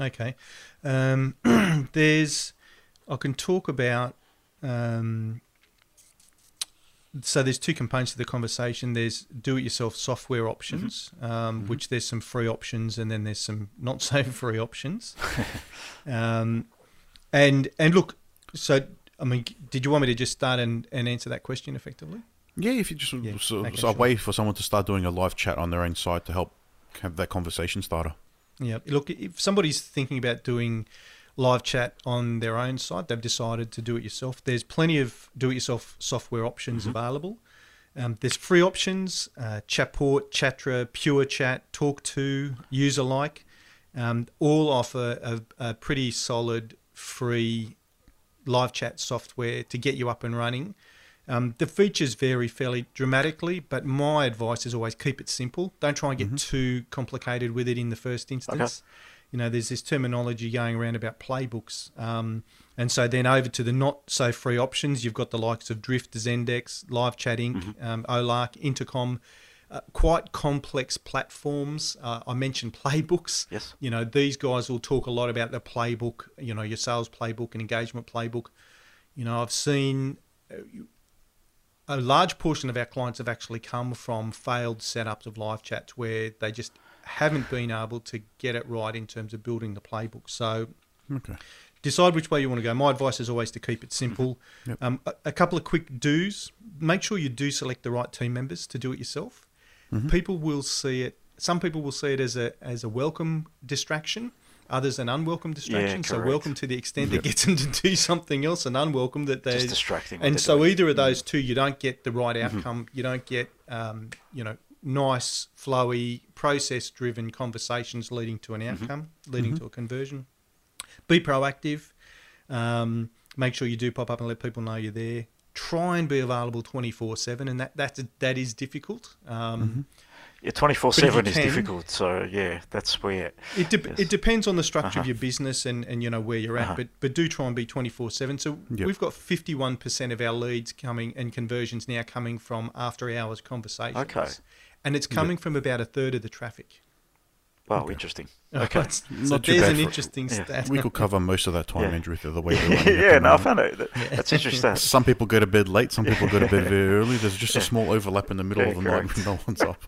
Okay. Um, [CLEARS THROAT] there's, I can talk about. Um, so there's two components to the conversation. There's do-it-yourself software options, um, Mhm. which there's some free options, and then there's some not so [LAUGHS] free options. [LAUGHS] um, and and look, so I mean, did you want me to just start and, and answer that question effectively? Yeah, if you just Yeah, so, okay, so a sure. way for someone to start doing a live chat on their own site to help have that conversation starter. Yeah. Look, if somebody's thinking about doing live chat on their own site, they've decided to do it yourself. There's plenty of do-it-yourself software options Mhm. available. Um, there's free options: uh, Chatport, Chatra, Pure Chat, Tawk.to, Userlike. Um, all offer a, a pretty solid free live chat software to get you up and running. Um, the features vary fairly dramatically, but my advice is always keep it simple. Don't try and get too complicated with it in the first instance. You know, there's this terminology going around about playbooks. Um, and so then over to the not so free options, you've got the likes of Drift, Zendesk, Live Chat Inc., um, Olark, Intercom, uh, quite complex platforms. Uh, I mentioned [LAUGHS] playbooks. Yes. You know, these guys will talk a lot about the playbook, you know, your sales playbook and engagement playbook. You know, I've seen uh, a large portion of our clients have actually come from failed setups of live chats where they just haven't been able to get it right in terms of building the playbook. So Okay. decide which way you want to go. My advice is always to keep it simple. Yep. Um, a, a couple of quick do's. Make sure you do select the right team members to do it yourself. People will see it. Some people will see it as a as a welcome distraction. Others an unwelcome distraction. so welcome to the extent that gets [LAUGHS] them to do something else, and unwelcome that they Just distracting. and so doing. either of those two, you don't get the right outcome. You don't get, um, you know, nice, flowy, process-driven conversations leading to an outcome, leading to a conversion. Be proactive. Um, make sure you do pop up and let people know you're there. Try and be available twenty four seven, and that that's that is difficult. Um, Yeah, twenty four But if you seven is can- difficult. So yeah, that's where. It, de- Yes. it depends on the structure of Uh-huh. your business and, and you know where you're at, Uh-huh. but but do try and be 24 seven. So Yep. we've got 51 percent of our leads coming and conversions now coming from after hours conversations. Okay. and it's coming from about a third of the traffic. Wow, Okay. interesting. [LAUGHS] Okay, Okay. so Not there's an interesting yeah. stat. We could cover most of that time, Yeah. Andrew, the way we're [LAUGHS] running yeah, the no, I found out that- That's interesting. [LAUGHS] Some people go to bed late, some people go to bed very early. There's just a small overlap in the middle Yeah, of the night when no one's up.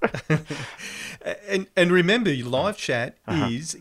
and and remember, your live chat Uh-huh. is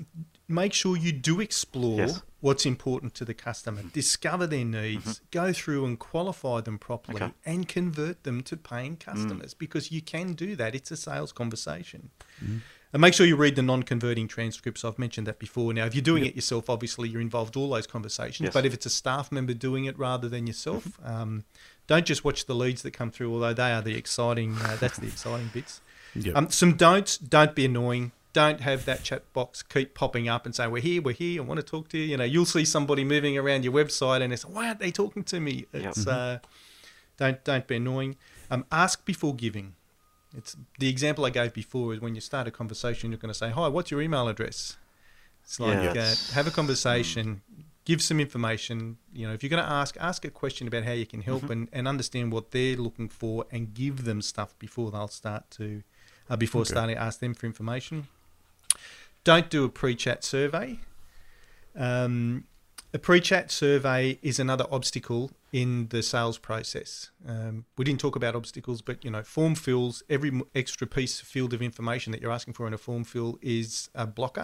make sure you do explore Yes. what's important to the customer, discover their needs, go through and qualify them properly, Mm-hmm. Okay. Mm. and convert them to paying customers because you can do that. It's a sales conversation. Mm-hmm. And make sure you read the non-converting transcripts. I've mentioned that before. Now, if you're doing it yourself, obviously you're involved in all those conversations. Yes. Mm-hmm. But if it's a staff member doing it rather than yourself, um, don't just watch the leads that come through. Although they are the exciting, uh, that's the exciting bits. Yeah. Um, some don'ts. Don't be annoying. Don't have that chat box keep popping up and say, "We're here, we're here. I want to talk to you." You know, you'll see somebody moving around your website, and it's, "Why aren't they talking to me?" Yep. It's uh, don't don't be annoying. Um, ask before giving. It's the example I gave before is when you start a conversation, you're going to say, "Hi, what's your email address?" It's like Yes. uh, have a conversation, give some information. You know, if you're going to ask, ask a question about how you can help and, and understand what they're looking for, and give them stuff before they'll start to uh, before Okay. starting to ask them for information. Don't do a pre-chat survey. Um, a pre-chat survey is another obstacle in the sales process. Um, we didn't talk about obstacles, but you know, form fills every extra piece of field of information that you're asking for in a form fill is a blocker.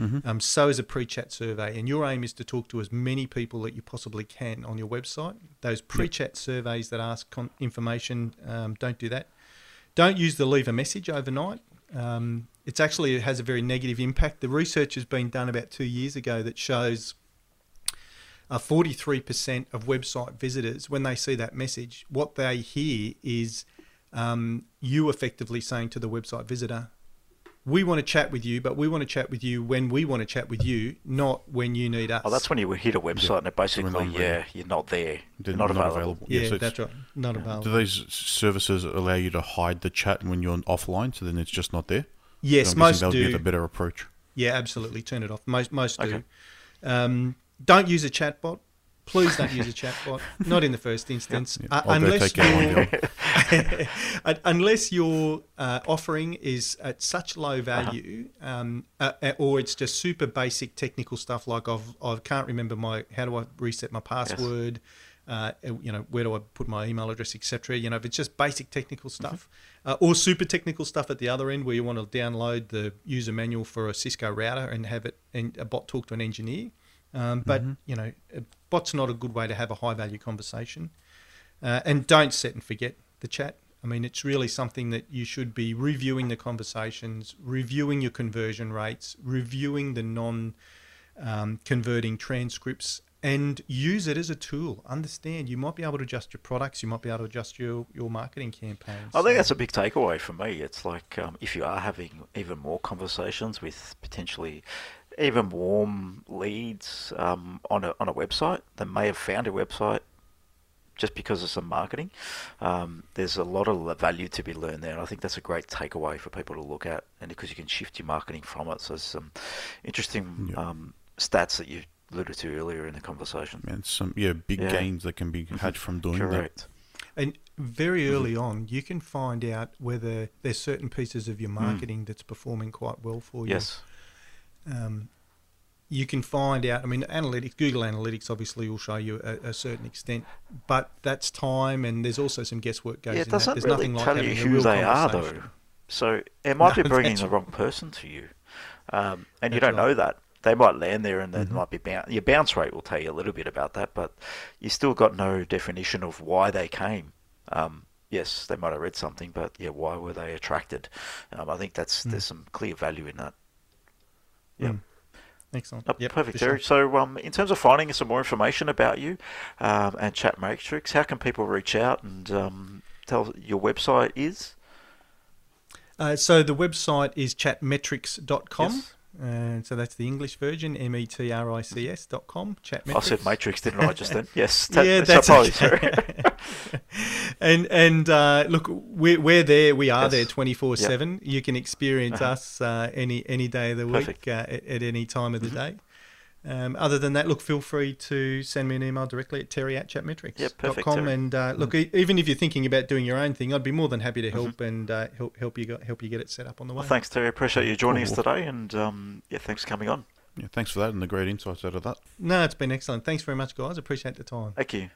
Mm-hmm. Um, so is a pre-chat survey, and your aim is to talk to as many people that you possibly can on your website. Those pre-chat surveys that ask con- information, um, don't do that. Don't use the leave a message overnight. Um, it's actually it has a very negative impact. The research has been done about two years ago that shows uh, 43% of website visitors, when they see that message, what they hear is um, you effectively saying to the website visitor, we want to chat with you, but we want to chat with you when we want to chat with you, not when you need us. Oh, that's when you hit a website and it basically, not yeah, you're not there. They're You're not, available. yeah, so that's right. Not available. Do these services allow you to hide the chat when you're offline, so then it's just not there? yes, I'm guessing most that would be do. the better approach. Yeah, absolutely. Turn it off. Most most Okay. do. Um, don't use a chatbot. Please don't use a chatbot. [LAUGHS] Not in the first instance, Uh, unless take out one, your Un- unless your uh, offering is at such low value, um, uh, uh, or it's just super basic technical stuff like I've I can't remember my how do I reset my password. Uh, you know where do I put my email address, etc. You know if it's just basic technical stuff, uh, or super technical stuff at the other end where you want to download the user manual for a Cisco router and have it and a bot talk to an engineer. Um, but you know, a bot's not a good way to have a high value conversation. Uh, and don't set and forget the chat. I mean, it's really something that you should be reviewing the conversations, reviewing your conversion rates, reviewing the non um, converting transcripts and use it as a tool. Understand you might be able to adjust your products, you might be able to adjust your, your marketing campaigns. I think that's a big takeaway for me. It's like um, if you are having even more conversations with potentially even warm leads um, on a on a website that may have found a website just because of some marketing. Um, there's a lot of value to be learned there, and I think that's a great takeaway for people to look at, and because you can shift your marketing from it. So there's some interesting Yeah. um, stats that you alluded to earlier in the conversation. And some yeah big Yeah. gains that can be had from doing that. Correct. And very early Mm-hmm. on, you can find out whether there's certain pieces of your marketing that's performing quite well for you. Mm. Yes. Um, you can find out. I mean, analytics, Google Analytics, obviously will show you a, a certain extent, but that's time, and there's also some guesswork goes Yeah, it doesn't There's really nothing like tell you who they are, though. So it might No, be [LAUGHS] bringing the wrong person to you, um, and you don't know that. They might land there, and then Mhm. might be bounce. Your bounce rate will tell you a little bit about that, but you still got no definition of why they came. Um, yes, they might have read something, but yeah, why were they attracted? Um, I think that's Mm. there's some clear value in that. Yeah. Mm. Excellent. Uh, Yep, perfect. Terry. So, um, in terms of finding some more information about you um, and Chat Matrix, how can people reach out and um, tell your website is? Uh, so the website is chatmetrics.com. Yes. And so that's the English version, M E T R I C S dot com. Chatmetrics. I said Matrix, didn't I? Just then, [LAUGHS] yes. yeah, that's apologies, okay. [LAUGHS] And and uh, look, we're, we're there. We are Yes. there twenty four seven. You can experience Uh-huh. us uh, any any day of the Perfect. week uh, at, at any time of the Mhm. day. Um, other than that, look, feel free to send me an email directly at terry at chatmetrics.com. Yep, perfect, Mm. And uh, look, e- even if you're thinking about doing your own thing, I'd be more than happy to Mm-hmm. help and uh, help help you go, help you get it set up on the way. Well, thanks, Terry. Appreciate you joining us today, and um, yeah, thanks for coming on. Yeah, thanks for that and the great insights out of that. No, it's been excellent. Thanks very much, guys. Appreciate the time. Thank you.